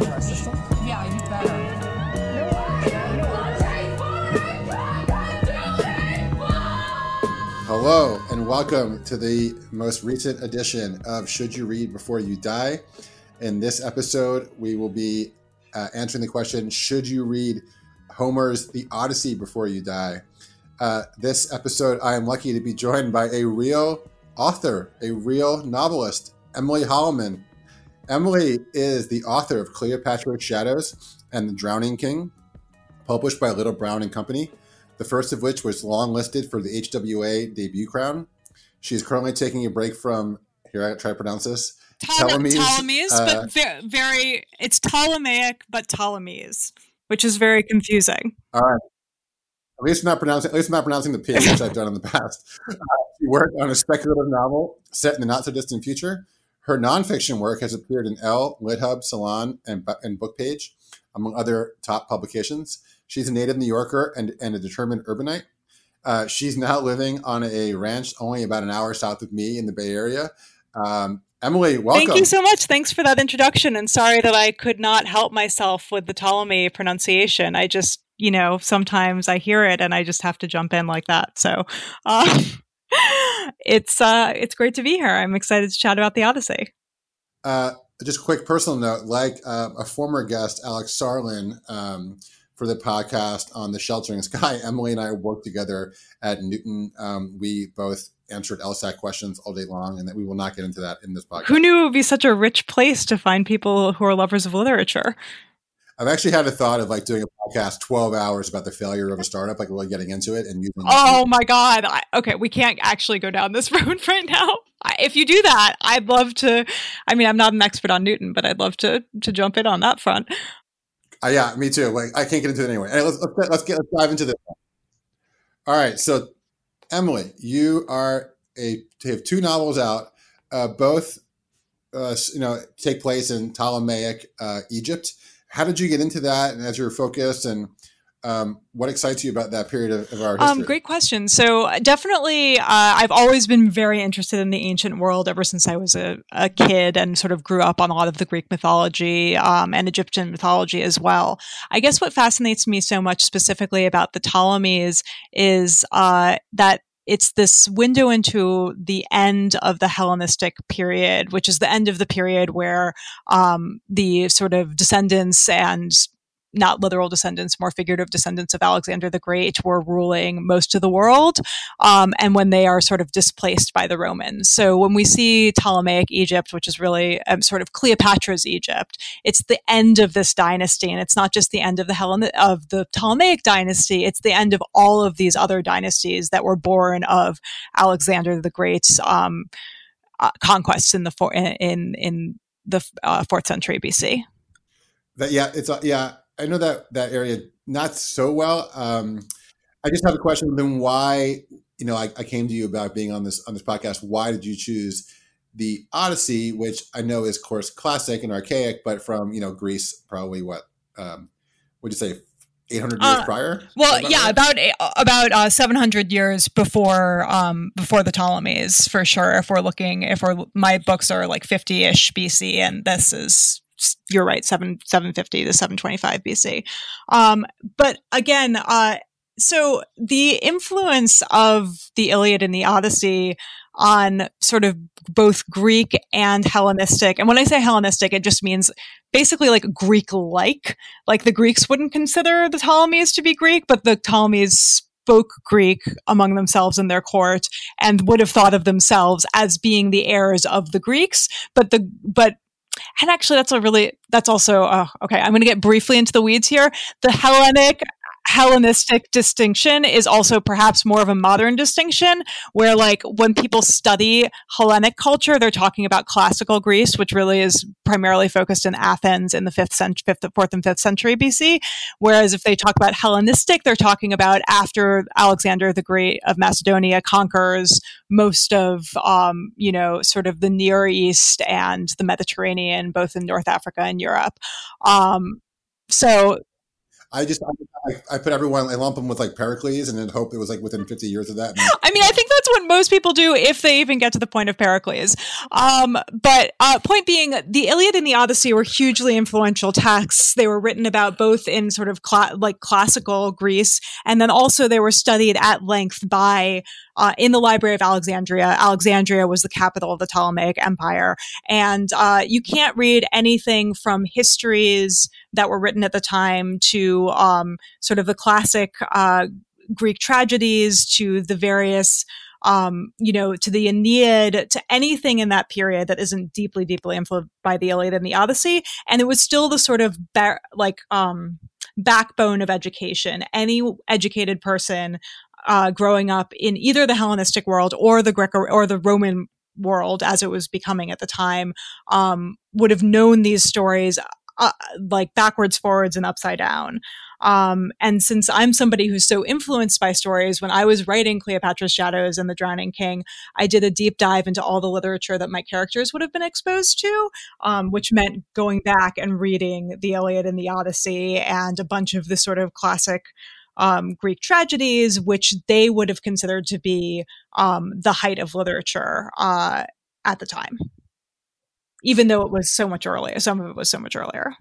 your assistant? Yeah, you better. Hello, and welcome to the most recent edition of Should You Read Before You Die. In this episode, we will be uh, answering the question Should you read Homer's The Odyssey before you die? Uh, this episode, I am lucky to be joined by a real author, a real novelist, Emily Holleman. Emily is the author of Cleopatra's Shadows and The Drowning King, published by Little Brown and Company the first of which was long listed for the HWA debut crown. She is currently taking a break from, here I try to pronounce this, Ptolemies, Ptolemies uh, but very, very, it's Ptolemaic, but Ptolemies, which is very confusing. All right. At least not pronouncing, at least not pronouncing the P, which I've done in the past. Uh, she worked on a speculative novel set in the not so distant future. Her nonfiction work has appeared in Elle, LitHub, Salon, and, and Bookpage, among other top publications. She's a native New Yorker and, and a determined urbanite. Uh, she's now living on a ranch only about an hour south of me in the Bay Area. Um, Emily, welcome. Thank you so much. Thanks for that introduction. And sorry that I could not help myself with the Ptolemy pronunciation. I just, you know, sometimes I hear it and I just have to jump in like that. So uh, it's uh, it's great to be here. I'm excited to chat about the Odyssey. Uh, just a quick personal note, like uh, a former guest, Alex Sarlin. Um, for the podcast on the Sheltering Sky. Emily and I worked together at Knewton. Um, we both answered LSAT questions all day long, and that we will not get into that in this podcast. Who knew it would be such a rich place to find people who are lovers of literature? I've actually had a thought of like doing a podcast 12 hours about the failure of a startup, like really getting into it and using. Oh my God. I, okay. We can't actually go down this road right now. I, if you do that, I'd love to. I mean, I'm not an expert on Knewton, but I'd love to, to jump in on that front. Uh, yeah, me too. Like I can't get into it anyway. Let's let's let's, get, let's dive into this. All right, so Emily, you are a you have two novels out, uh, both uh, you know take place in Ptolemaic uh, Egypt. How did you get into that, and as your focus, and um, what excites you about that period of, of our history? Um, great question. So uh, definitely, uh, I've always been very interested in the ancient world ever since I was a, a kid and sort of grew up on a lot of the Greek mythology um, and Egyptian mythology as well. I guess what fascinates me so much specifically about the Ptolemies is uh, that it's this window into the end of the Hellenistic period, which is the end of the period where um, the sort of descendants and not literal descendants, more figurative descendants of Alexander the Great were ruling most of the world, um, and when they are sort of displaced by the Romans. So when we see Ptolemaic Egypt, which is really um, sort of Cleopatra's Egypt, it's the end of this dynasty, and it's not just the end of the Hellen of the Ptolemaic dynasty; it's the end of all of these other dynasties that were born of Alexander the Great's um, uh, conquests in the for- in in the uh, fourth century BC. That yeah, it's uh, yeah I know that that area not so well. Um, I just have a question. Then why, you know, I, I, came to you about being on this on this podcast. Why did you choose the Odyssey, which I know is, of course, classic and archaic, but from you know Greece, probably what um, would you say, eight hundred years uh, prior? Well, yeah, about about uh, seven hundred years before um, before the Ptolemies, for sure. If we're looking, if we're my books are like fifty ish BC, and this is you're right, seven seven fifty to seven twenty five BC. Um, but again, uh, so the influence of the Iliad and the Odyssey on sort of both Greek and Hellenistic. And when I say Hellenistic, it just means basically like Greek like. Like the Greeks wouldn't consider the Ptolemies to be Greek, but the Ptolemies spoke Greek among themselves in their court and would have thought of themselves as being the heirs of the Greeks. But the, but and actually that's a really that's also uh, okay i'm going to get briefly into the weeds here. The hellenic Hellenistic distinction is also perhaps more of a modern distinction where like when people study Hellenic culture, they're talking about classical Greece, which really is primarily focused in Athens in the fifth century, fifth, fourth and fifth century BC. Whereas if they talk about Hellenistic, they're talking about after Alexander the Great of Macedonia conquers most of, um, you know, sort of the Near East and the Mediterranean, both in North Africa and Europe. Um, so I just I, I, put everyone I lump them with like Pericles and then hope it was like within 50 years of that. I mean, I think that's what most people do if they even get to the point of Pericles. Um, but uh, point being, the Iliad and the Odyssey were hugely influential texts. They were written about both in sort of cl- like classical Greece, and then also they were studied at length by uh, in the Library of Alexandria. Alexandria was the capital of the Ptolemaic Empire, and uh, you can't read anything from histories that were written at the time to um, sort of the classic uh, Greek tragedies to the various um, you know, to the Aeneid, to anything in that period that isn't deeply, deeply influenced by the Iliad and the Odyssey. And it was still the sort of ba- like um, backbone of education. Any educated person uh, growing up in either the Hellenistic world or the Greco or the Roman world, as it was becoming at the time, um, would have known these stories uh, like backwards, forwards, and upside down. Um, and since I'm somebody who's so influenced by stories, when I was writing Cleopatra's Shadows and The Drowning King, I did a deep dive into all the literature that my characters would have been exposed to, um, which meant going back and reading the Iliad and the Odyssey and a bunch of the sort of classic um, Greek tragedies, which they would have considered to be um, the height of literature uh, at the time, even though it was so much earlier. Some of it was so much earlier.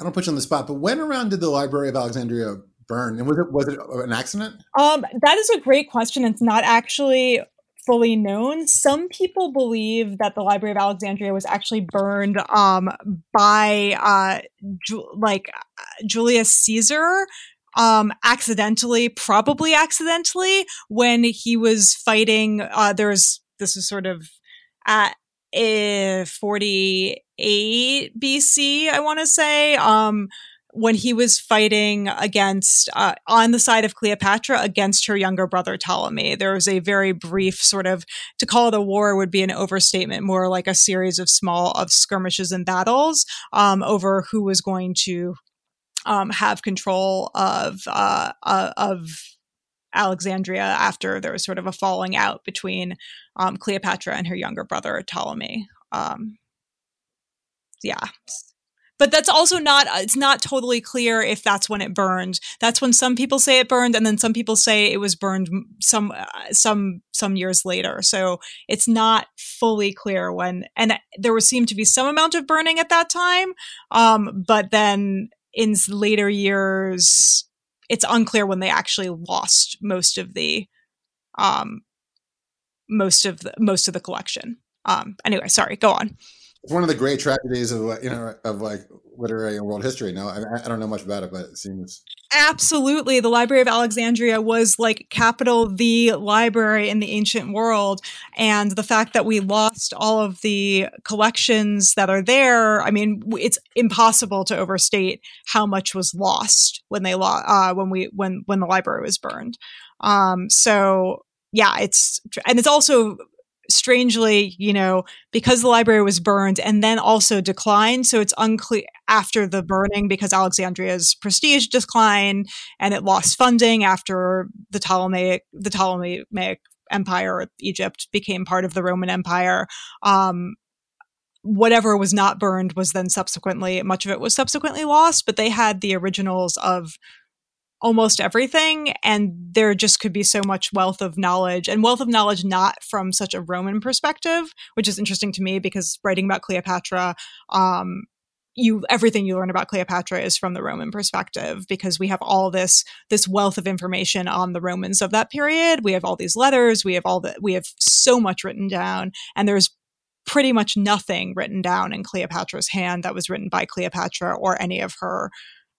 I don't put you on the spot, but when around did the Library of Alexandria burn? And was it was it an accident? Um, that is a great question. It's not actually fully known. Some people believe that the Library of Alexandria was actually burned um, by uh, Ju- like Julius Caesar um accidentally probably accidentally when he was fighting uh there's this is sort of at uh, 48 BC, I want to say, um, when he was fighting against, uh, on the side of Cleopatra against her younger brother Ptolemy. There was a very brief sort of, to call it a war would be an overstatement, more like a series of small, of skirmishes and battles, um, over who was going to, um, have control of, uh, uh of, Alexandria after there was sort of a falling out between um, Cleopatra and her younger brother Ptolemy. Um, yeah. But that's also not, it's not totally clear if that's when it burned. That's when some people say it burned, and then some people say it was burned some, uh, some, some years later. So it's not fully clear when, and there was seemed to be some amount of burning at that time. Um, but then in later years, it's unclear when they actually lost most of the um most of the most of the collection. Um anyway sorry go on. It's one of the great tragedies of you know of like literary and world history no? I, I don't know much about it but it seems absolutely. The library of alexandria was like capital the library in the ancient world and the fact that we lost all of the collections that are there i mean it's impossible to overstate how much was lost when they lost uh, when we when when the library was burned. Um so yeah it's and it's also strangely, you know, because the library was burned and then also declined. So it's unclear after the burning because Alexandria's prestige declined and it lost funding after the Ptolemaic the Ptolemaic Empire, Egypt became part of the Roman Empire. Um, whatever was not burned was then subsequently much of it was subsequently lost, but they had the originals of almost everything and there just could be so much wealth of knowledge and wealth of knowledge not from such a roman perspective which is interesting to me because writing about cleopatra um, you everything you learn about cleopatra is from the roman perspective because we have all this this wealth of information on the romans of that period. We have all these letters. We have all the we have so much written down and there's pretty much nothing written down in cleopatra's hand that was written by cleopatra or any of her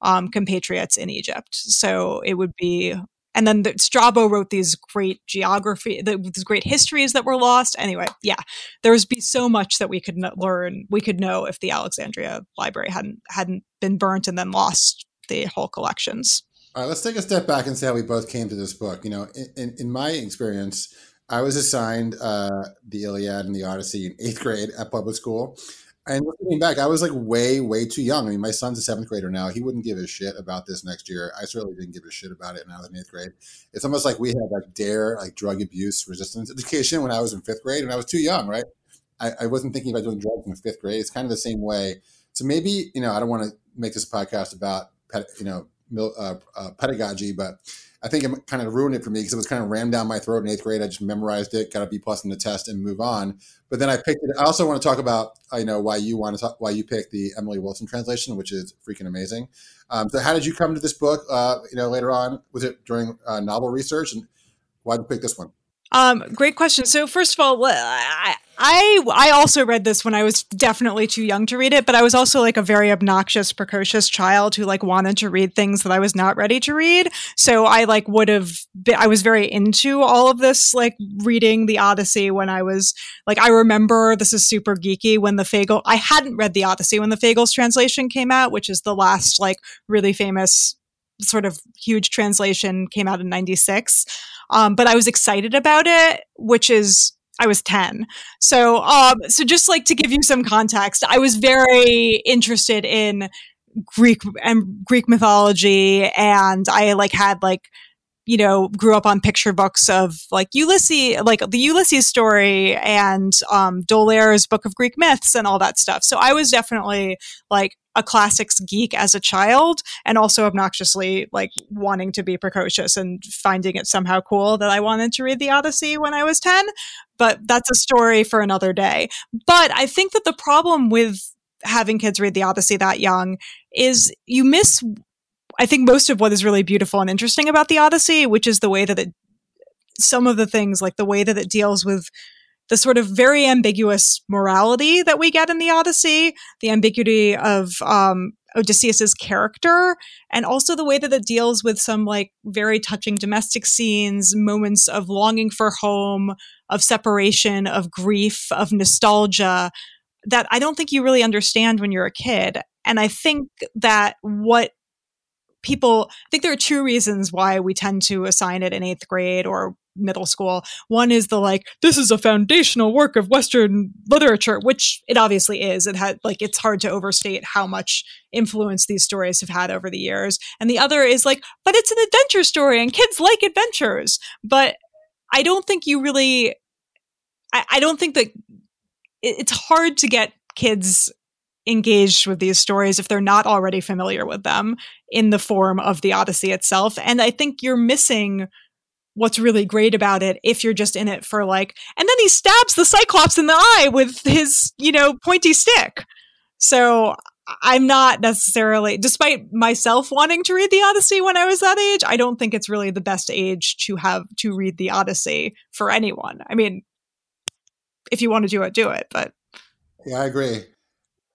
um, compatriots in Egypt. So it would be, and then the, Strabo wrote these great geography, the, these great histories that were lost. Anyway, yeah, there would be so much that we could learn, we could know if the Alexandria Library hadn't hadn't been burnt and then lost the whole collections. All right, let's take a step back and see how we both came to this book. You know, in, in, in my experience, I was assigned uh, the Iliad and the Odyssey in eighth grade at public school. And looking back, I was like way, way too young. I mean, my son's a seventh grader now. He wouldn't give a shit about this next year. I certainly didn't give a shit about it when I was in eighth grade. It's almost like we had like DARE, like drug abuse resistance education when I was in fifth grade, and I was too young, right? I, I wasn't thinking about doing drugs in fifth grade. It's kind of the same way. So maybe, you know, I don't want to make this podcast about, you know, uh, uh, pedagogy, but I think it kind of ruined it for me because it was kind of rammed down my throat in eighth grade. I just memorized it, got a B plus in the test, and move on. But then I picked it. I also want to talk about, I know why you want to talk, why you picked the Emily Wilson translation, which is freaking amazing. Um, so, how did you come to this book? Uh, you know, later on, was it during uh, novel research, and why did you pick this one? Um, great question. So first of all, I, I I also read this when I was definitely too young to read it, but I was also like a very obnoxious, precocious child who like wanted to read things that I was not ready to read. So I like would have I was very into all of this, like reading the Odyssey when I was like I remember this is super geeky when the Fagel I hadn't read the Odyssey when the Fagles translation came out, which is the last like really famous sort of huge translation came out in 96 um, but I was excited about it, which is I was 10. So, um, so just like to give you some context, I was very interested in Greek and Greek mythology, and I like had like you know, grew up on picture books of like Ulysses, like the Ulysses story and um, D'Aulaire's Book of Greek Myths and all that stuff. So I was definitely like a classics geek as a child and also obnoxiously like wanting to be precocious and finding it somehow cool that I wanted to read the Odyssey when I was 10. But that's a story for another day. But I think that the problem with having kids read the Odyssey that young is you miss I think most of what is really beautiful and interesting about the Odyssey, which is the way that it, some of the things, like the way that it deals with the sort of very ambiguous morality that we get in the Odyssey, the ambiguity of um, Odysseus's character, and also the way that it deals with some like very touching domestic scenes, moments of longing for home, of separation, of grief, of nostalgia that I don't think you really understand when you're a kid. And I think that what people I think there are two reasons why we tend to assign it in eighth grade or middle school. One is the like, this is a foundational work of Western literature, which it obviously is. It had like it's hard to overstate how much influence these stories have had over the years. And the other is like, but it's an adventure story and kids like adventures. But I don't think you really I, I don't think that it's hard to get kids engaged with these stories if they're not already familiar with them in the form of the Odyssey itself. And I think you're missing what's really great about it if you're just in it for like, and then he stabs the Cyclops in the eye with his, you know, pointy stick. So I'm not necessarily, despite myself wanting to read the Odyssey when I was that age, I don't think it's really the best age to have to read the Odyssey for anyone. I mean, if you want to do it, do it, but. Yeah, I agree.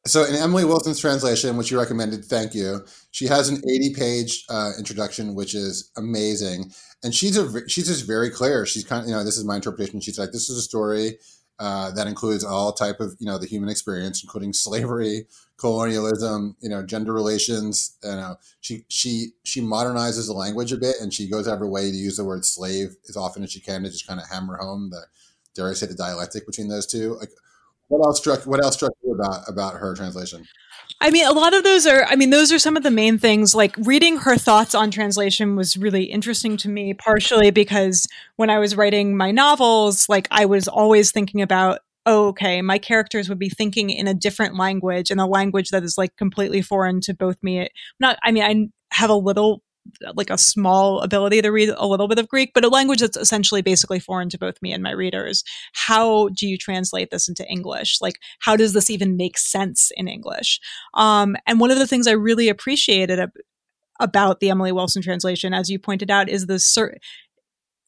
So in Emily Wilson's translation, which you recommended, thank you. She has an 80-page uh, introduction, which is amazing, and she's a she's just very clear. She's kind of you know this is my interpretation. She's like this is a story uh, that includes all type of you know the human experience, including slavery, colonialism, you know gender relations. You know she she she modernizes the language a bit, and she goes out of her way to use the word slave as often as she can to just kind of hammer home the dare I say the dialectic between those two. Like what else struck what else struck you about about her translation I mean, a lot of those are, I mean, those are some of the main things. Like reading her thoughts on translation was really interesting to me, partially because when I was writing my novels, like I was always thinking about, oh, okay, my characters would be thinking in a different language, in a language that is like completely foreign to both me. Not, I mean, I have a little like a small ability to read a little bit of Greek, but a language that's essentially basically foreign to both me and my readers. How do you translate this into English? Like, how does this even make sense in English? Um, and one of the things I really appreciated ab- about the Emily Wilson translation, as you pointed out, is the cer-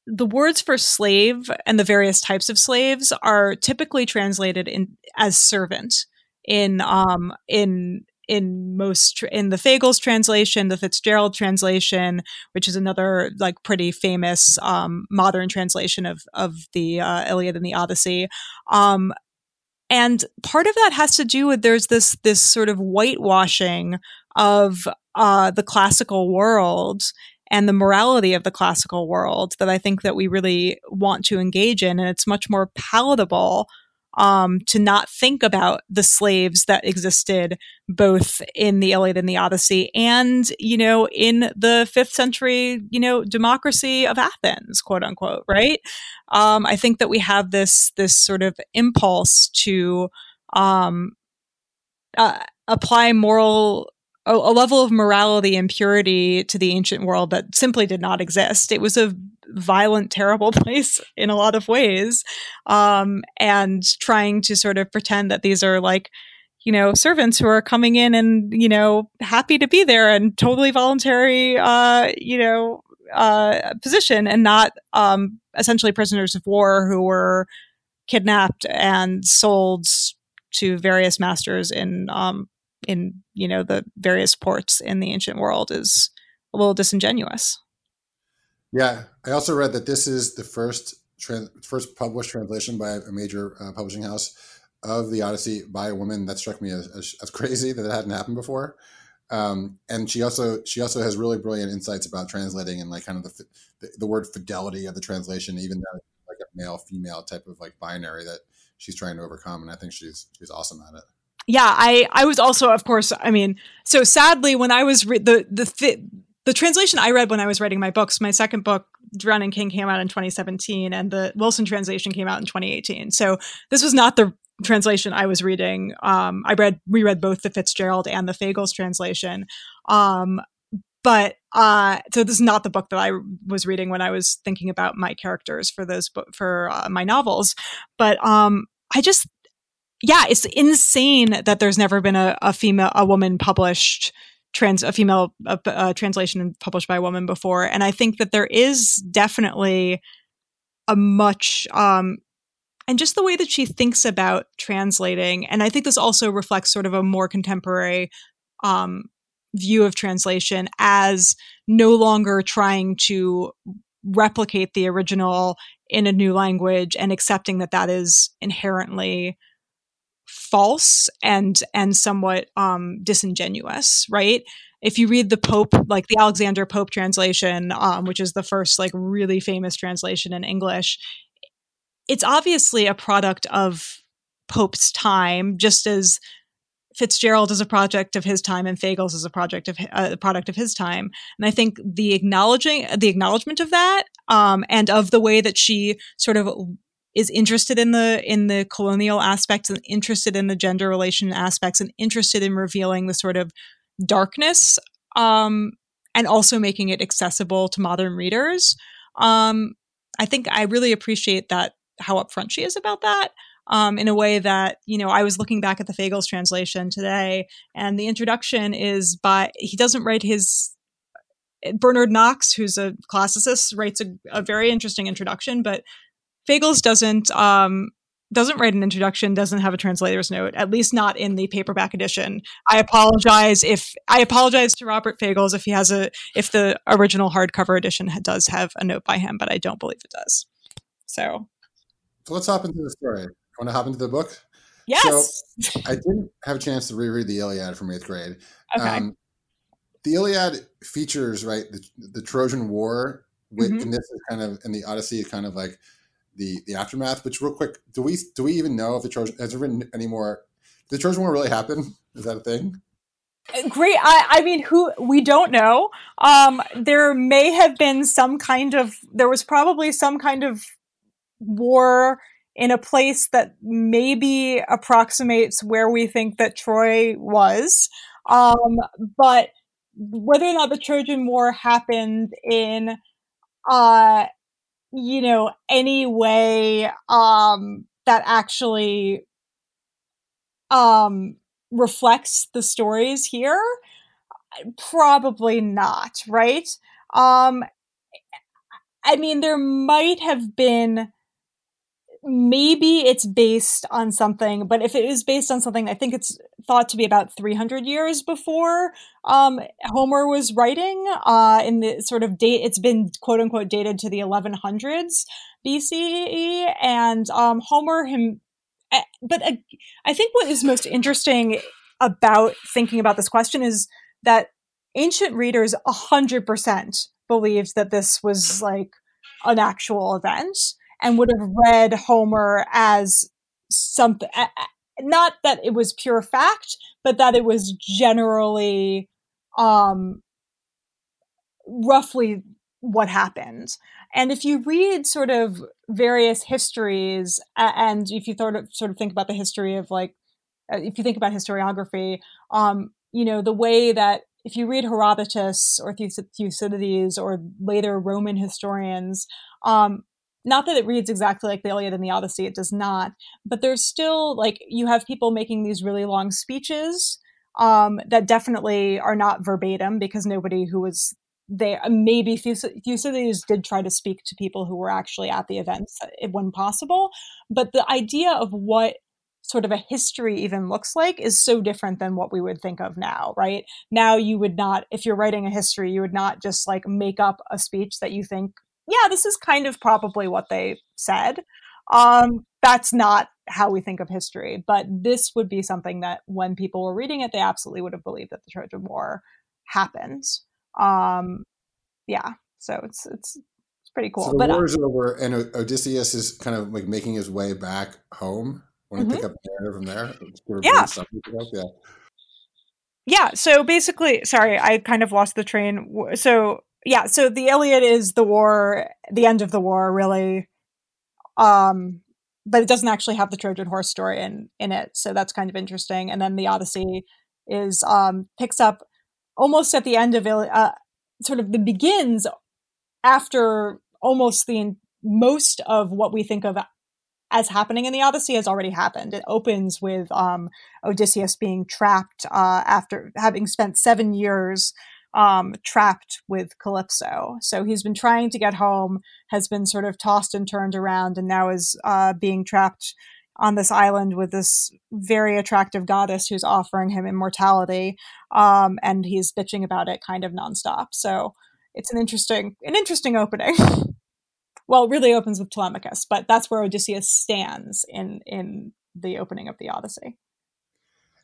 the words for slave and the various types of slaves are typically translated in as servant in um in in most in the Fagles translation, the Fitzgerald translation, which is another like pretty famous um, modern translation of of the uh, Iliad and the Odyssey. Um, and part of that has to do with there's this this sort of whitewashing of uh, the classical world and the morality of the classical world that I think that we really want to engage in, and it's much more palatable um, to not think about the slaves that existed both in the Iliad and the Odyssey and, you know, in the fifth century, you know, democracy of Athens, quote unquote, right? Um, I think that we have this, this sort of impulse to, um, uh, apply moral a, a level of morality and purity to the ancient world that simply did not exist. It was a violent, terrible place in a lot of ways, um, and trying to sort of pretend that these are like you know servants who are coming in and you know happy to be there and totally voluntary uh you know uh position and not um essentially prisoners of war who were kidnapped and sold to various masters in um in you know the various ports in the ancient world is a little disingenuous yeah i also read that this is the first trans- first published translation by a major uh, publishing house of the Odyssey by a woman that struck me as, as, as crazy that it hadn't happened before. Um, and she also she also has really brilliant insights about translating and like kind of the the, the word fidelity of the translation, even though like a male female type of like binary that she's trying to overcome. And I think she's she's awesome at it. Yeah, I I was also, of course, I mean, so sadly when I was re- the the the translation I read when I was writing my books, my second book, Drowning King, came out in 2017, and the Wilson translation came out in 2018. So this was not the translation I was reading. Um, I read reread both the Fitzgerald and the Fagles translation. Um, but uh, so this is not the book that I was reading when I was thinking about my characters for those bo- for uh, my novels. But um, I just yeah, it's insane that there's never been a, a female a woman published trans a female a, a translation published by a woman before, and I think that there is definitely a much um, and just the way that she thinks about translating. And I think this also reflects sort of a more contemporary um, view of translation as no longer trying to replicate the original in a new language and accepting that that is inherently false and and somewhat um, disingenuous, right? If you read the Pope, like the Alexander Pope translation, um, which is the first like really famous translation in English, it's obviously a product of Pope's time, just as Fitzgerald is a project of his time and Fagles is a project of uh, a product of his time. And I think the acknowledging the acknowledgement of that um, and of the way that she sort of is interested in the in the colonial aspects and interested in the gender relation aspects and interested in revealing the sort of darkness um, and also making it accessible to modern readers. Um, I think I really appreciate that how upfront she is about that. Um, in a way that you know i was looking back at the fagles translation today and the introduction is by he doesn't write his bernard knox who's a classicist writes a, a very interesting introduction but fagles doesn't um, doesn't write an introduction doesn't have a translator's note at least not in the paperback edition i apologize if i apologize to robert fagles if he has a if the original hardcover edition does have a note by him but i don't believe it does so so let's hop into the story. Want to hop into the book? Yes. So I didn't have a chance to reread the Iliad from eighth grade. Okay. Um, the Iliad features right the, the Trojan War, with, Mhm. and this is kind of and the Odyssey is kind of like the the aftermath. Which real quick, do we do we even know if the Trojan has there been any more? Did the Trojan War really happen? Is that a thing? Great. I, I mean, who we don't know. Um, there may have been some kind of. There was probably some kind of war in a place that maybe approximates where we think that Troy was. Um, but whether or not the Trojan War happened in, uh, you know, any way um, that actually um, reflects the stories here, probably not, right? Um, I mean, there might have been maybe it's based on something, but if it is based on something, I think it's thought to be about 300 years before um, Homer was writing. Uh, in the sort of date, it's been quote unquote dated to the 1100s BCE, and um, Homer him. Eh, but uh, I think what is most interesting about thinking about this question is that ancient readers 100% believed that this was like an actual event and would have read Homer as something, not that it was pure fact, but that it was generally, um, roughly what happened. And if you read sort of various histories, and if you sort of sort of think about the history of like, uh, if you think about historiography, um, you know, the way that if you read Herodotus or Thucydides or later Roman historians, um, not that it reads exactly like the Iliad and the Odyssey, it does not, but there's still like you have people making these really long speeches um, that definitely are not verbatim because nobody who was there, maybe Thucydides did try to speak to people who were actually at the events when possible, but the idea of what sort of a history even looks like is so different than what we would think of now, right? Now you would not, if you're writing a history, you would not just like make up a speech that you think, yeah, this is kind of probably what they said. Um, that's not how we think of history, but this would be something that when people were reading it, they absolutely would have believed that the Trojan War happened. Um, yeah, so it's it's it's pretty cool. So the but, war is uh, over, and Odysseus is kind of like making his way back home Want to mm-hmm. pick up there from there? Yeah. yeah. Yeah. So basically, sorry, I kind of lost the train. So yeah, so the Iliad is the war, the end of the war, really. Um, but it doesn't actually have the Trojan horse story in in it, so that's kind of interesting. And then the Odyssey is um picks up almost at the end of uh, sort of the begins after almost the most of what we think of as happening in the Odyssey has already happened. It opens with um, Odysseus being trapped uh, after having spent seven years um, trapped with Calypso. So he's been trying to get home, has been sort of tossed and turned around, and now is uh, being trapped on this island with this very attractive goddess who's offering him immortality. Um, and he's bitching about it kind of nonstop. So it's an interesting, an interesting opening. well, really opens with Telemachus, but that's where Odysseus stands in in the opening of the Odyssey.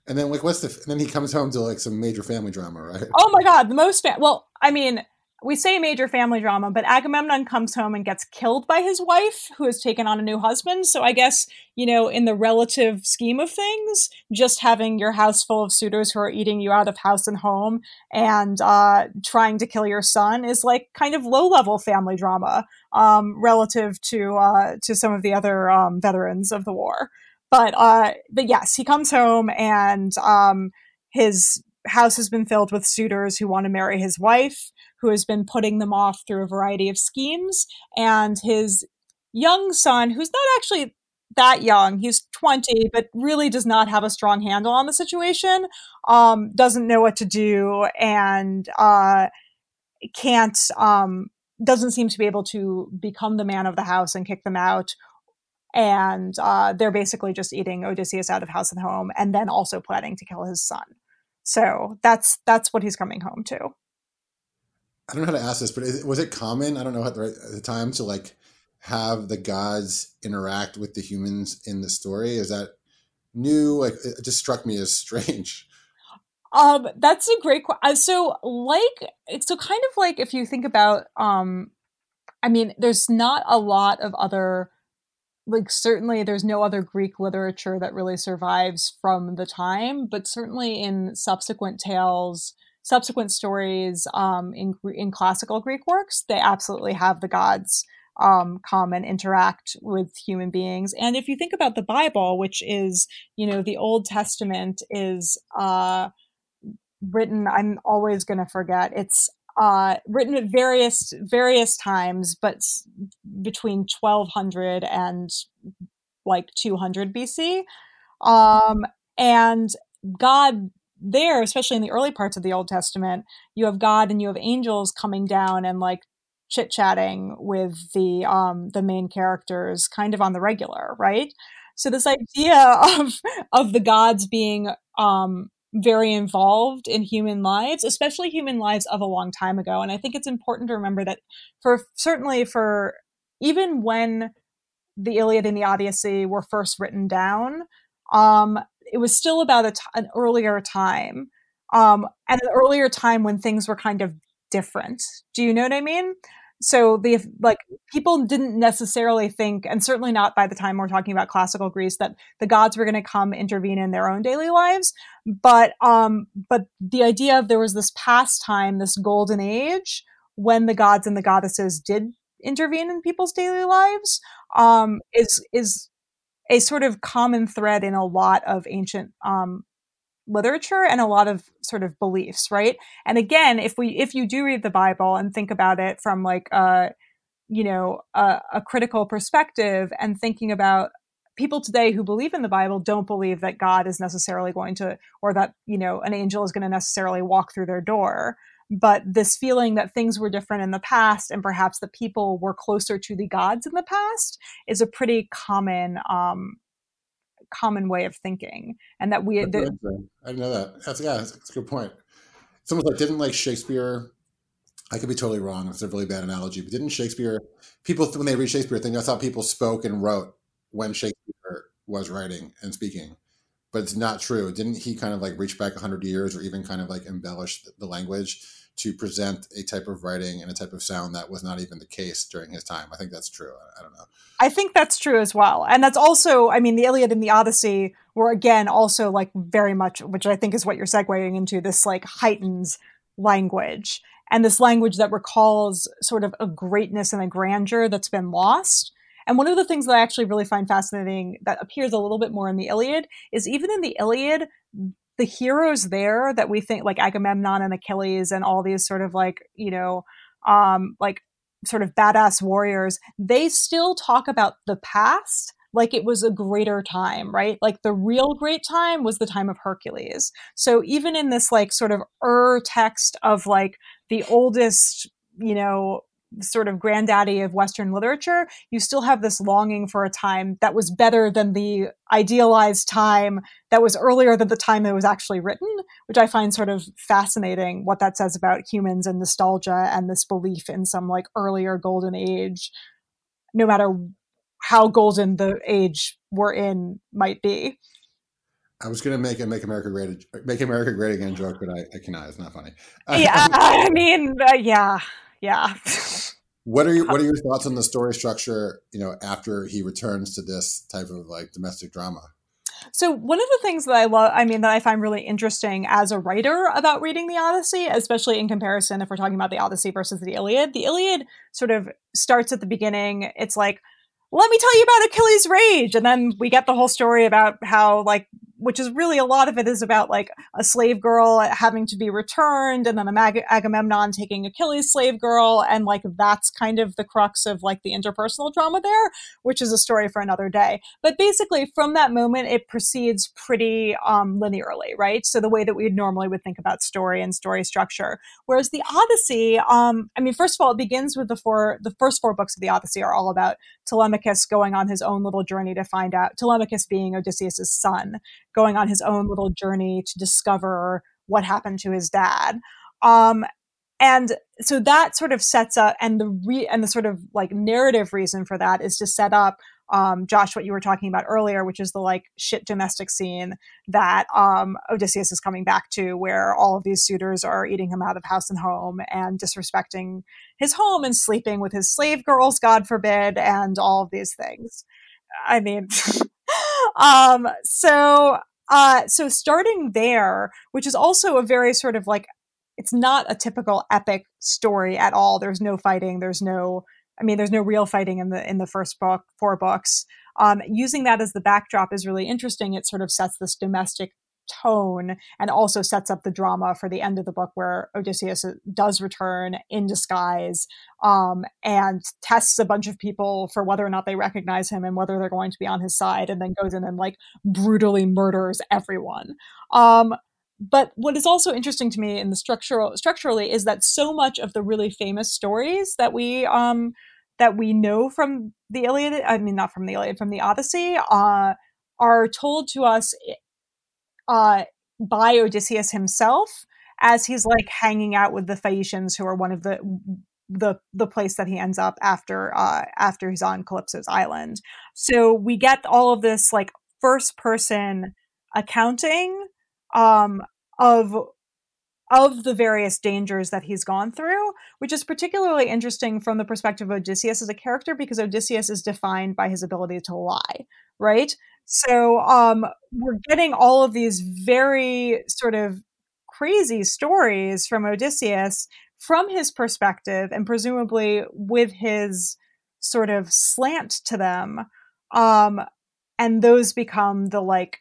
And then, like, what's the? And then he comes home to like some major family drama, right? Oh my god, the most. Fa- well, I mean, we say major family drama, but Agamemnon comes home and gets killed by his wife, who has taken on a new husband. So I guess, you know, in the relative scheme of things, just having your house full of suitors who are eating you out of house and home and uh, trying to kill your son is like kind of low level family drama um, relative to uh, to some of the other um, veterans of the war. But uh, but yes, he comes home and um, his house has been filled with suitors who want to marry his wife who has been putting them off through a variety of schemes, and his young son, who's not actually that young, he's 20, but really does not have a strong handle on the situation, um, doesn't know what to do, and uh, can't, um, doesn't seem to be able to become the man of the house and kick them out and uh, they're basically just eating Odysseus out of house and home, and then also planning to kill his son. So that's that's what he's coming home to. I don't know how to ask this, but is, was it common? I don't know at the, at the time to like have the gods interact with the humans in the story. Is that new? Like it just struck me as strange. Um, that's a great question. Uh, so, like, so kind of like if you think about, um, I mean, there's not a lot of other, like, certainly there's no other Greek literature that really survives from the time, but certainly in subsequent tales, subsequent stories um, in in classical Greek works, they absolutely have the gods um, come and interact with human beings. And if you think about the Bible, which is you know the Old Testament is uh, written, I'm always going to forget. It's uh, written at various various times, but between 1200 and like 200 BC. Um, and God there, especially in the early parts of the Old Testament, you have God and you have angels coming down and like chit chatting with the um, the main characters, kind of on the regular, right? So this idea of of the gods being um, very involved in human lives, especially human lives of a long time ago, and I think it's important to remember that for certainly for even when the Iliad and the Odyssey were first written down, um, it was still about an earlier time, um, and an earlier time when things were kind of different. Do you know what I mean? So the like people didn't necessarily think, and certainly not by the time we're talking about classical Greece, that the gods were going to come intervene in their own daily lives. But um, but the idea of there was this past time, this golden age, when the gods and the goddesses did intervene in people's daily lives, um, is is a sort of common thread in a lot of ancient um, literature and a lot of sort of beliefs, right? And again, if we if you do read the Bible and think about it from like a you know a, a critical perspective and thinking about people today who believe in the Bible don't believe that God is necessarily going to, or that, you know, an angel is going to necessarily walk through their door. But this feeling that things were different in the past and perhaps that people were closer to the gods in the past is a pretty common, um, common way of thinking. And that we, the, I know that. That's, yeah, that's, that's a good point. It's almost like, didn't like Shakespeare I could be totally wrong. It's a really bad analogy, but didn't Shakespeare people when they read Shakespeare think that's how people spoke and wrote when Shakespeare was writing and speaking. But it's not true. Didn't he kind of like reach back 100 years or even kind of like embellish the language to present a type of writing and a type of sound that was not even the case during his time? I think that's true. I, I don't know. I think that's true as well. And that's also, I mean, the Iliad and the Odyssey were again also like very much, which I think is what you're segueing into, this like heightens language and this language that recalls sort of a greatness and a grandeur that's been lost and one of the things that I actually really find fascinating that appears a little bit more in the Iliad is even in the Iliad, the heroes there that we think like Agamemnon and Achilles and all these sort of like, you know, um, like sort of badass warriors, they still talk about the past like it was a greater time, right? Like the real great time was the time of Hercules. So even in this like sort of er text of like the oldest, you know, sort of granddaddy of Western literature, you still have this longing for a time that was better than the idealized time that was earlier than the time it was actually written, which I find sort of fascinating what that says about humans and nostalgia and this belief in some like earlier golden age, no matter how golden the age we're in might be. I was going to make a "Make America Great" "Make America Great Again" joke, but I, I cannot. It's not funny. Yeah, I mean, uh, yeah, yeah. what are your What are your thoughts on the story structure? You know, after he returns to this type of like domestic drama. So one of the things that I love, I mean, that I find really interesting as a writer about reading the Odyssey, especially in comparison if we're talking about the Odyssey versus the Iliad, the Iliad sort of starts at the beginning. It's like, let me tell you about Achilles' rage, and then we get the whole story about how like which is really a lot of it is about like a slave girl having to be returned and then Ag- Agamemnon taking Achilles' slave girl. And like that's kind of the crux of like the interpersonal drama there, which is a story for another day. But basically, from that moment, it proceeds pretty um, linearly, right? So the way that we normally would think about story and story structure. Whereas the Odyssey, um, I mean, first of all, it begins with the four, the first four books of the Odyssey are all about Telemachus going on his own little journey to find out, Telemachus being Odysseus's son, going on his own little journey to discover what happened to his dad. Um, and so that sort of sets up, and the re- and the sort of like narrative reason for that is to set up um, Josh, what you were talking about earlier, which is the like shit domestic scene that um, Odysseus is coming back to, where all of these suitors are eating him out of house and home and disrespecting his home and sleeping with his slave girls, God forbid, and all of these things. I mean, um, so uh, so starting there, which is also a very sort of like it's not a typical epic story at all. There's no fighting. There's no I mean, there's no real fighting in the in the first book, four books. Um, using that as the backdrop is really interesting. It sort of sets this domestic tone and also sets up the drama for the end of the book where Odysseus does return in disguise um, and tests a bunch of people for whether or not they recognize him and whether they're going to be on his side and then goes in and like brutally murders everyone. Um, but what is also interesting to me in the structural structurally is that so much of the really famous stories that we um, that we know from the Iliad, I mean not from the Iliad, from the Odyssey, uh, are told to us uh, by Odysseus himself as he's like hanging out with the Phaeacians, who are one of the the the place that he ends up after uh, after he's on Calypso's island. So we get all of this like first person accounting um, of of the various dangers that he's gone through, which is particularly interesting from the perspective of Odysseus as a character because Odysseus is defined by his ability to lie, right? So um, we're getting all of these very sort of crazy stories from Odysseus from his perspective and presumably with his sort of slant to them. Um, and those become the like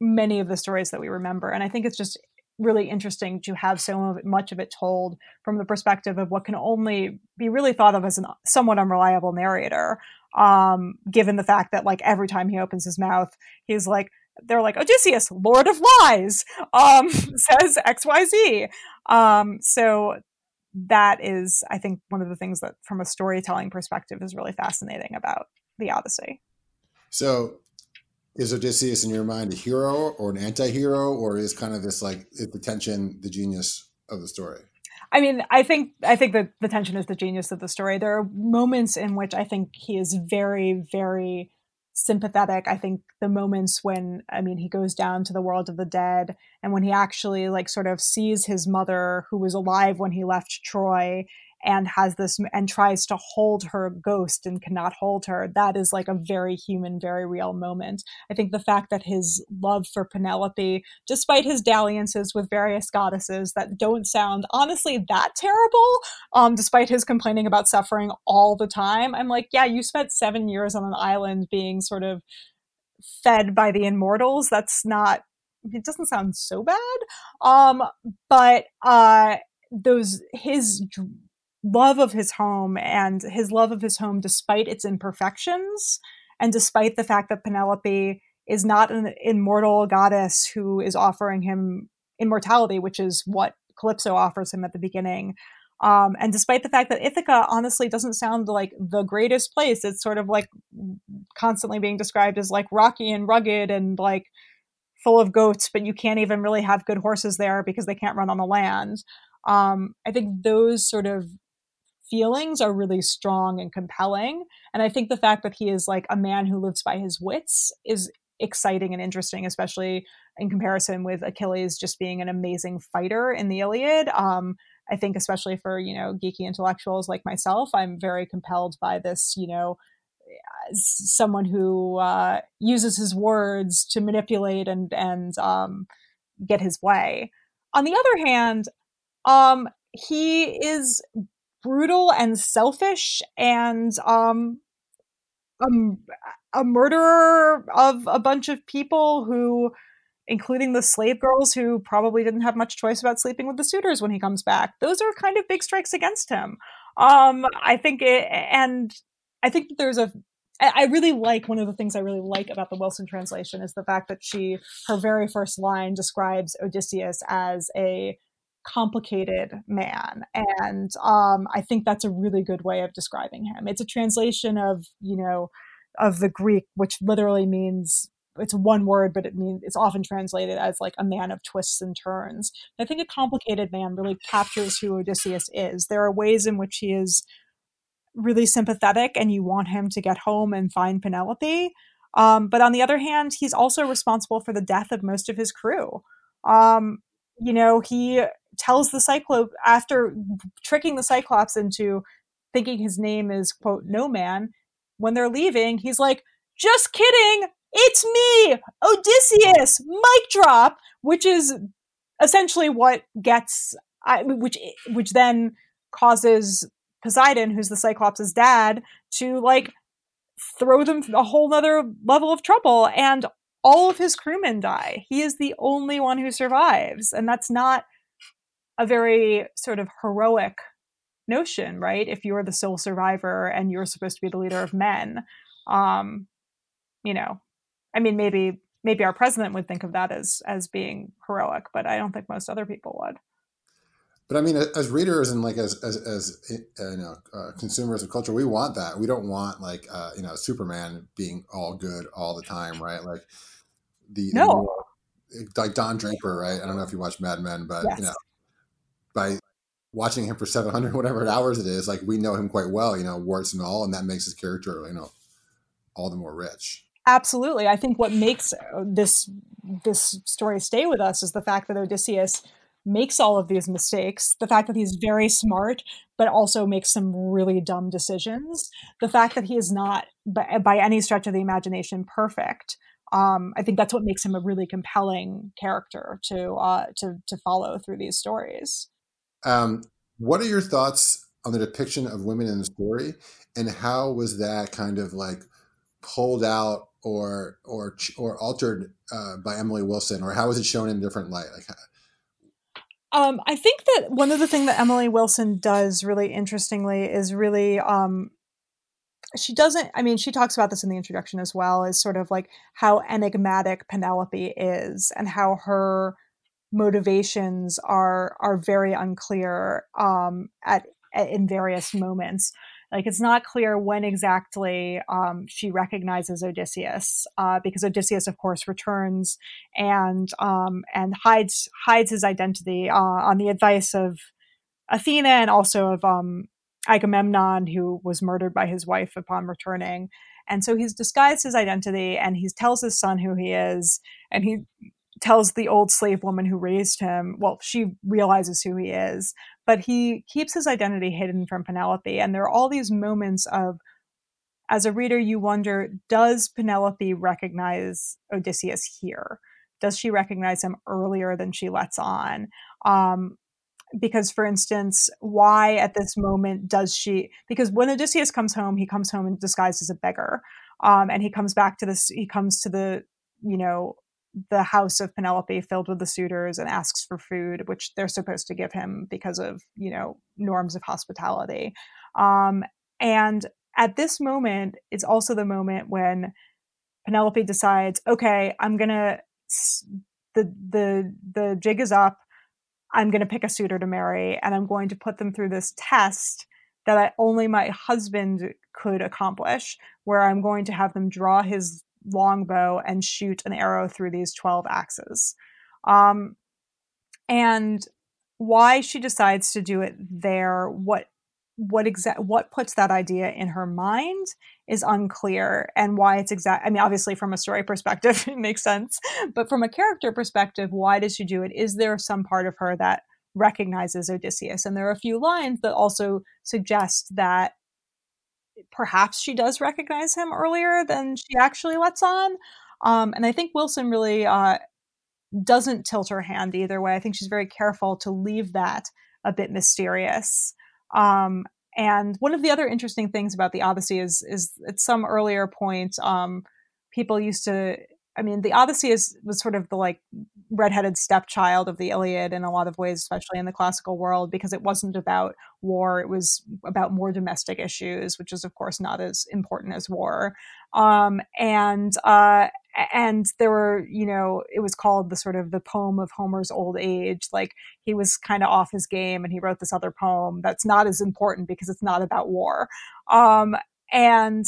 many of the stories that we remember. And I think it's just really interesting to have so much of it told from the perspective of what can only be really thought of as a somewhat unreliable narrator um, given the fact that like every time he opens his mouth he's like they're like odysseus lord of lies um, says xyz um, so that is i think one of the things that from a storytelling perspective is really fascinating about the odyssey so is Odysseus in your mind a hero or an anti-hero or is kind of this like the tension the genius of the story? I mean, I think I think that the tension is the genius of the story. There are moments in which I think he is very, very sympathetic. I think the moments when I mean he goes down to the world of the dead and when he actually like sort of sees his mother who was alive when he left Troy and has this and tries to hold her ghost and cannot hold her that is like a very human very real moment. I think the fact that his love for penelope despite his dalliances with various goddesses that don't sound honestly that terrible um, despite his complaining about suffering all the time i'm like yeah you spent seven years on an island being sort of fed by the immortals. That's not it doesn't sound so bad. Um but uh those his love of his home and his love of his home despite its imperfections and despite the fact that Penelope is not an immortal goddess who is offering him immortality, which is what Calypso offers him at the beginning. Um, and despite the fact that Ithaca honestly doesn't sound like the greatest place, it's sort of like constantly being described as like rocky and rugged and like full of goats, but you can't even really have good horses there because they can't run on the land. Um, I think those sort of feelings are really strong and compelling. And I think the fact that he is like a man who lives by his wits is exciting and interesting, especially in comparison with Achilles just being an amazing fighter in the Iliad. Um, I think, especially for you know geeky intellectuals like myself, I'm very compelled by this. You know, someone who uh, uses his words to manipulate and and um, get his way. On the other hand, um, he is brutal and selfish and um, um a murderer of a bunch of people who including the slave girls who probably didn't have much choice about sleeping with the suitors when he comes back. Those are kind of big strikes against him. Um i think it and i think that there's a I really like one of the things I really like about the Wilson translation is the fact that she her very first line describes Odysseus as a complicated man. And um, i think that's a really good way of describing him. It's a translation of you know of the greek which literally means it's one word but it means it's often translated as like a man of twists and turns. I think a complicated man really captures who odysseus is. There are ways in which he is really sympathetic and you want him to get home and find penelope. Um, but on the other hand he's also responsible for the death of most of his crew. Um, you know he tells the Cyclops after tricking the Cyclops into thinking his name is quote no man. When they're leaving, he's like, "Just kidding, it's me, Odysseus." Mic drop, which is essentially what gets, which which then causes Poseidon, who's the Cyclops' dad, to like throw them a whole nother level of trouble and all of his crewmen die. He is the only one who survives. And that's not a very sort of heroic notion, right? If you're the sole survivor and you're supposed to be the leader of men, um, you know, I mean, maybe maybe our president would think of that as as being heroic, but I don't think most other people would. But I mean, as readers and like as as, as uh, you know, uh, consumers of culture, we want that. We don't want like uh, you know Superman being all good all the time, right? Like the no. The like Don Draper, right? I don't know if you watch Mad Men, but yes. you know, by watching him for 700 whatever hours it is like we know him quite well you know warts and all and that makes his character you know all the more rich. Absolutely. I think what makes uh, this this story stay with us is the fact that odysseus makes all of these mistakes the fact that he's very smart but also makes some really dumb decisions the fact that he is not by, by any stretch of the imagination perfect. Um, I think that's what makes him a really compelling character to uh, to to follow through these stories. Um, what are your thoughts on the depiction of women in the story, and how was that kind of like pulled out or or or altered uh, by Emily Wilson, or how was it shown in a different light? Like, um, I think that one of the things that Emily Wilson does really interestingly is really um, she doesn't i mean she talks about this in the introduction as well is sort of like how enigmatic penelope is and how her motivations are are very unclear um, at, at, in various moments like it's not clear when exactly um, she recognizes Odysseus, uh, because Odysseus, of course, returns and um, and hides hides his identity uh, on the advice of Athena and also of um, Agamemnon, who was murdered by his wife upon returning. And so he's disguised his identity and he tells his son who he is, and he tells the old slave woman who raised him, well, she realizes who he is, but he keeps his identity hidden from Penelope. And there are all these moments of, as a reader, you wonder does Penelope recognize Odysseus here? Does she recognize him earlier than she lets on? Um, because, for instance, why at this moment does she? Because when Odysseus comes home, he comes home in disguised as a beggar. Um, and he comes back to this, he comes to the, you know, the house of Penelope filled with the suitors and asks for food, which they're supposed to give him because of, you know, norms of hospitality. Um, and at this moment, it's also the moment when Penelope decides, okay, I'm gonna the the the jig is up. I'm gonna pick a suitor to marry, and I'm going to put them through this test that I, only my husband could accomplish, where I'm going to have them draw his longbow and shoot an arrow through these 12 axes. Um, and why she decides to do it there, what what exact what puts that idea in her mind is unclear and why it's exact i mean obviously from a story perspective it makes sense but from a character perspective why does she do it is there some part of her that recognizes odysseus and there are a few lines that also suggest that perhaps she does recognize him earlier than she actually lets on. Um, and I think Wilson really uh, doesn't tilt her hand either way. I think she's very careful to leave that a bit mysterious. Um, and one of the other interesting things about the Odyssey is, is at some earlier point, um, people used to I mean, the Odyssey is was sort of the like redheaded stepchild of the Iliad in a lot of ways, especially in the classical world, because it wasn't about war; it was about more domestic issues, which is, of course, not as important as war. Um, and uh, and there were, you know, it was called the sort of the poem of Homer's old age. Like he was kind of off his game, and he wrote this other poem that's not as important because it's not about war. Um, and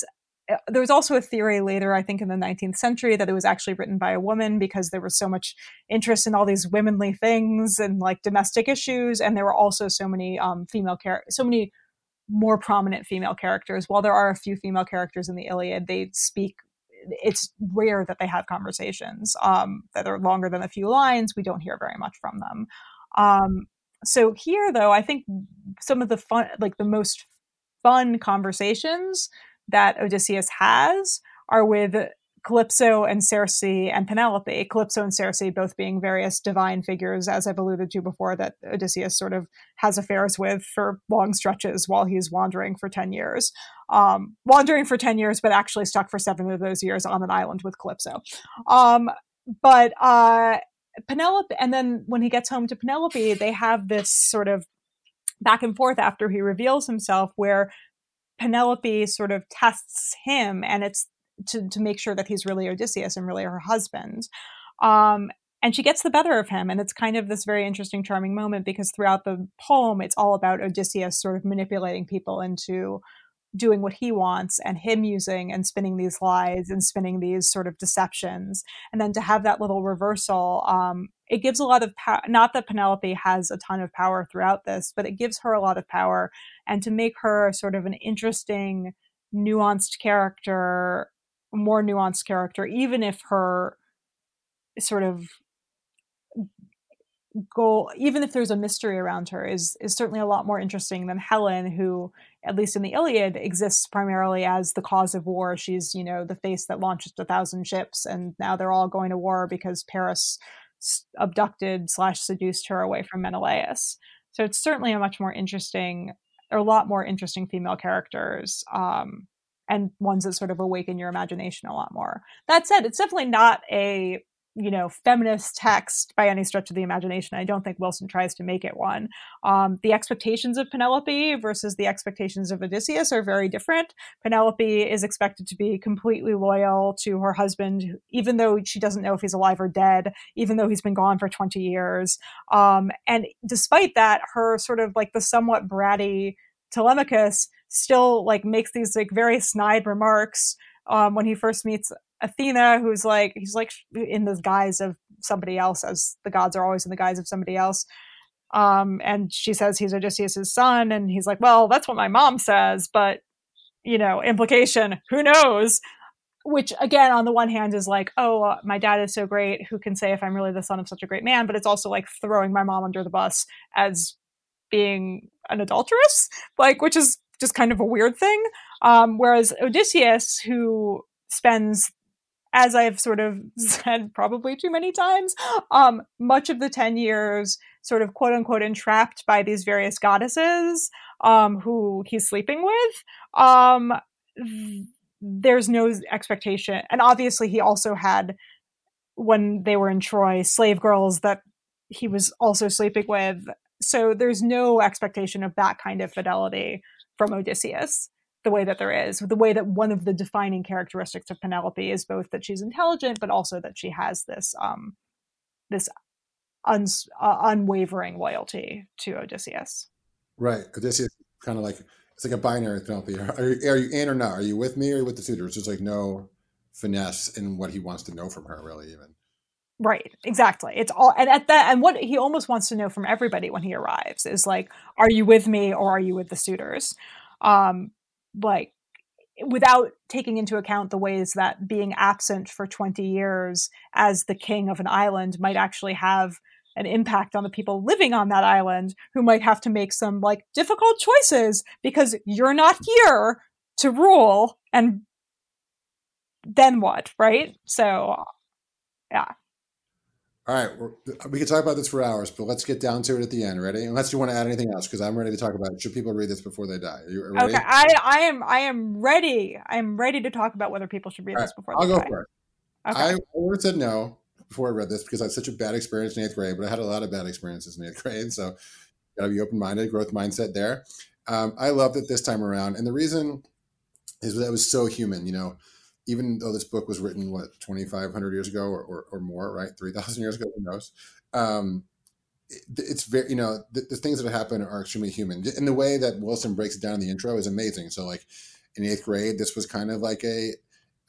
there was also a theory later, I think in the 19th century, that it was actually written by a woman because there was so much interest in all these womanly things and like domestic issues, and there were also so many um, female characters, so many more prominent female characters. While there are a few female characters in the Iliad, they speak. It's rare that they have conversations um, that are longer than a few lines. We don't hear very much from them. Um, so here, though, I think some of the fun, like the most fun conversations that Odysseus has are with Calypso and Circe and Penelope. Calypso and Circe both being various divine figures, as I've alluded to before, that Odysseus sort of has affairs with for long stretches while he's wandering for 10 years. Um, wandering for 10 years, but actually stuck for seven of those years on an island with Calypso. Um, but uh, Penelope, and then when he gets home to Penelope, they have this sort of back and forth after he reveals himself where Penelope sort of tests him, and it's to, to make sure that he's really Odysseus and really her husband. Um, and she gets the better of him. And it's kind of this very interesting, charming moment because throughout the poem, it's all about Odysseus sort of manipulating people into doing what he wants and him using and spinning these lies and spinning these sort of deceptions and then to have that little reversal um, it gives a lot of power not that penelope has a ton of power throughout this but it gives her a lot of power and to make her sort of an interesting nuanced character more nuanced character even if her sort of goal even if there's a mystery around her is is certainly a lot more interesting than helen who at least in the iliad exists primarily as the cause of war. She's you know the face that launches a thousand ships and now they're all going to war because paris abducted slash seduced her away from menelaus so it's certainly a much more interesting or a lot more interesting female characters um and ones that sort of awaken your imagination a lot more. That said, it's definitely not a you know feminist text by any stretch of the imagination. I don't think Wilson tries to make it one. Um, the expectations of Penelope versus the expectations of Odysseus are very different. Penelope is expected to be completely loyal to her husband, even though she doesn't know if he's alive or dead, even though he's been gone for twenty years. Um, and despite that, her sort of like the somewhat bratty Telemachus still like makes these like very snide remarks um, when he first meets Athena, who's like he's like in the guise of somebody else, as the gods are always in the guise of somebody else. Um, and she says he's Odysseus's son, and he's like, "Well, that's what my mom says," but you know, implication, who knows? Which again, on the one hand, is like, "Oh, uh, my dad is so great. Who can say if I'm really the son of such a great man?" But it's also like throwing my mom under the bus as being an adulteress, like, which is just kind of a weird thing. Um, whereas Odysseus, who spends as I've sort of said probably too many times, um, much of the 10 years sort of quote unquote entrapped by these various goddesses um, who he's sleeping with. Um, there's no expectation. And obviously, he also had, when they were in Troy, slave girls that he was also sleeping with. So there's no expectation of that kind of fidelity from Odysseus the way that there is, the way that one of the defining characteristics of Penelope is both that she's intelligent, but also that she has this um, this un- uh, unwavering loyalty to Odysseus. Right, Odysseus kind of like it's like a binary Penelope. Are you, are you in or not? Are you with me or with the suitors? There's like no finesse in what he wants to know from her, really, even. Right, exactly. It's all and at that and what he almost wants to know from everybody when he arrives is like, are you with me or are you with the suitors? Um, like without taking into account the ways that being absent for 20 years as the king of an island might actually have an impact on the people living on that island who might have to make some like difficult choices because you're not here to rule and then what right? So yeah all right, we could talk about this for hours, but let's get down to it at the end. Ready? Unless you want to add anything else, because I'm ready to talk about it. Should people read this before they die? Okay, I, I am. I am ready. I am ready to talk about whether people should read All this before. I'll go die. first. Okay. I have said no before I read this because I had such a bad experience in eighth grade, but I had a lot of bad experiences in eighth grade, so got to be open minded, growth mindset there. Um, I loved it this time around, and the reason is that it was so human. You know, even though this book was written what 2500 years ago or, or, or more right 3000 years ago who knows um, it, it's very you know the, the, things that happen are extremely human in the way that wilson breaks it down in the intro is amazing so like in eighth grade this was kind of like a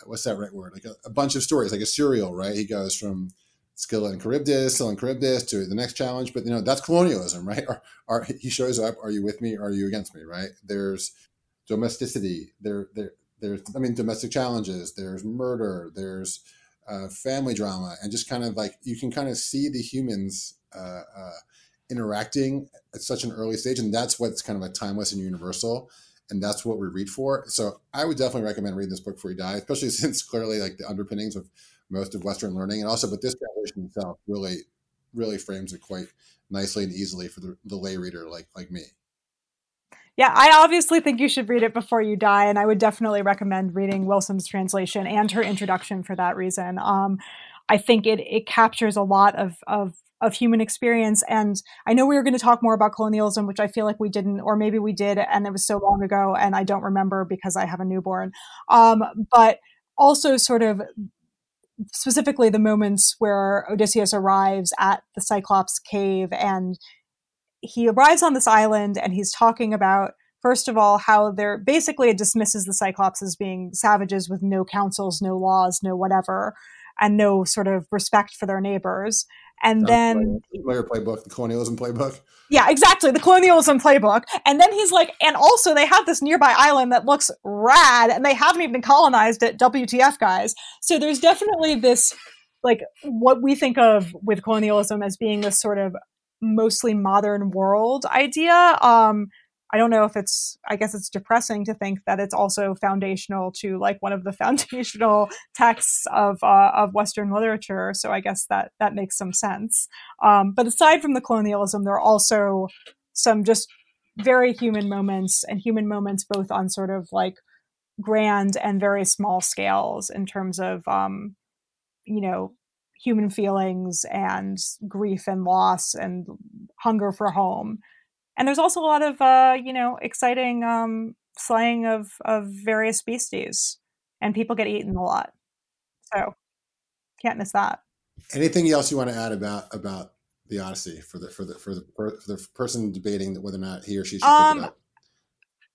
what's that right word like a, a bunch of stories like a serial right he goes from Scylla and Charybdis, Scylla and Charybdis to the next challenge. But you know that's colonialism, right? Are, are, he shows up? Are you with me? Are you against me? Right? There's domesticity. There, there, there's i mean domestic challenges there's murder there's uh, family drama and just kind of like you can kind of see the humans uh, uh, interacting at such an early stage and that's what's kind of like timeless and universal and that's what we read for. So i would definitely recommend reading this book before you die especially since clearly like the underpinnings of most of western learning and also but this translation itself really really frames it quite nicely and easily for the, the lay reader like like me yeah, I obviously think you should read it before you die, and I would definitely recommend reading Wilson's translation and her introduction for that reason. Um, I think it it captures a lot of of of human experience. And I know we were going to talk more about colonialism, which I feel like we didn't, or maybe we did, and it was so long ago, and I don't remember because I have a newborn. Um, but also, sort of specifically, the moments where Odysseus arrives at the Cyclops cave and he arrives on this island and he's talking about first of all how they're basically it dismisses the cyclops as being savages with no councils no laws no whatever and no sort of respect for their neighbors. And then player playbook the colonialism playbook. Yeah exactly the colonialism playbook. And then he's like and also they have this nearby island that looks rad and they haven't even colonized it wtf guys. So there's definitely this like what we think of with colonialism as being this sort of mostly modern world idea. Um, I don't know if it's, I guess it's depressing to think that it's also foundational to like one of the foundational texts of, uh, of Western literature. So I guess that, that makes some sense. Um, but aside from the colonialism, there are also some just very human moments and human moments both on sort of like grand and very small scales in terms of um, you know human feelings and grief and loss and hunger for home. And there's also a lot of uh, you know exciting um, slaying of of various beasties and people get eaten a lot. So can't miss that. Anything else you want to add about about the odyssey for the for the for the, for the person debating whether or not he or she should um, pick it um, up?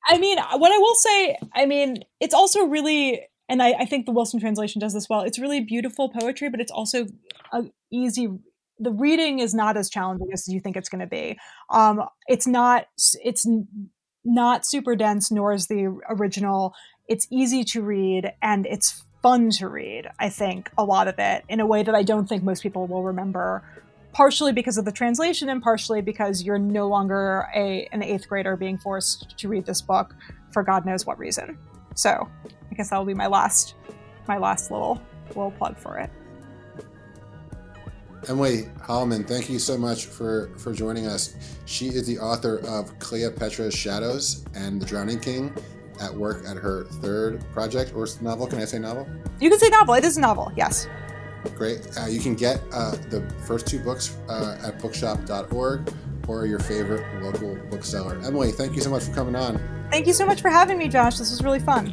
I mean, what I will say, I mean, it's also really, and I, I think the Wilson translation does this well. It's really beautiful poetry, but it's also a easy. The reading is not as challenging as you think it's going to be. Um, it's not. It's not super dense, nor is the original. It's easy to read, and it's fun to read. I think a lot of it in a way that I don't think most people will remember partially because of the translation and partially because you're no longer a an eighth grader being forced to read this book for God knows what reason. So I guess that'll be my last my last little little plug for it. Emily Holleman, thank you so much for, for joining us. She is the author of Cleopatra's Shadows and The Drowning King at work at her third project or novel. Can I say novel? You can say novel. It is a novel, yes. Great. Uh, you can get uh, the first two books uh, at bookshop.org or your favorite local bookseller. Emily, thank you so much for coming on. Thank you so much for having me, Josh. This was really fun.